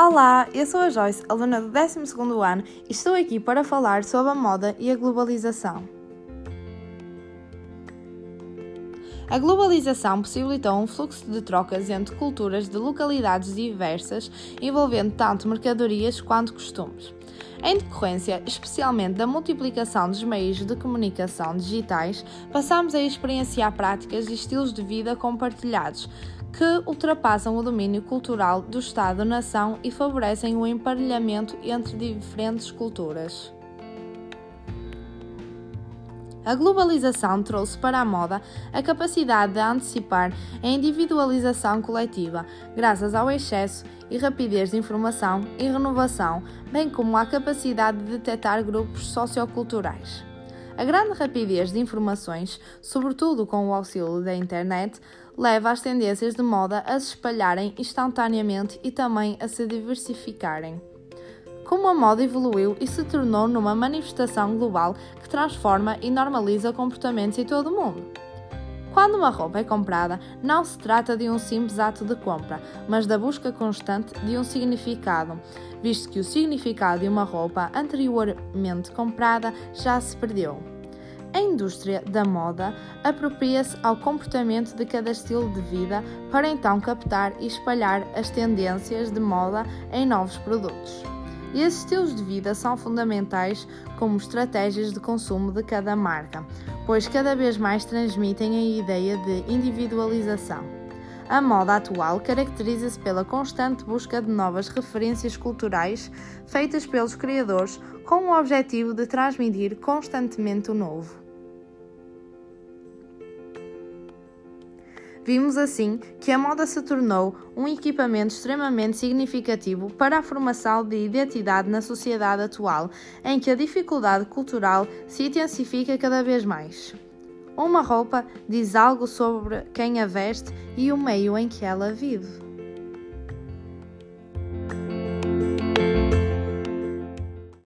Olá, eu sou a Joyce, aluna do 12 ano, e estou aqui para falar sobre a moda e a globalização. A globalização possibilitou um fluxo de trocas entre culturas de localidades diversas, envolvendo tanto mercadorias quanto costumes. Em decorrência, especialmente da multiplicação dos meios de comunicação digitais, passamos a experienciar práticas e estilos de vida compartilhados que ultrapassam o domínio cultural do Estado-nação e favorecem o emparelhamento entre diferentes culturas. A globalização trouxe para a moda a capacidade de antecipar a individualização coletiva, graças ao excesso e rapidez de informação e renovação, bem como à capacidade de detectar grupos socioculturais. A grande rapidez de informações, sobretudo com o auxílio da internet, leva as tendências de moda a se espalharem instantaneamente e também a se diversificarem como a moda evoluiu e se tornou numa manifestação global que transforma e normaliza comportamentos em todo o mundo. Quando uma roupa é comprada, não se trata de um simples ato de compra, mas da busca constante de um significado, visto que o significado de uma roupa anteriormente comprada já se perdeu. A indústria da moda apropria-se ao comportamento de cada estilo de vida para então captar e espalhar as tendências de moda em novos produtos. E esses estilos de vida são fundamentais como estratégias de consumo de cada marca, pois cada vez mais transmitem a ideia de individualização. A moda atual caracteriza-se pela constante busca de novas referências culturais feitas pelos criadores com o objetivo de transmitir constantemente o novo. Vimos assim que a moda se tornou um equipamento extremamente significativo para a formação de identidade na sociedade atual, em que a dificuldade cultural se intensifica cada vez mais. Uma roupa diz algo sobre quem a veste e o meio em que ela vive.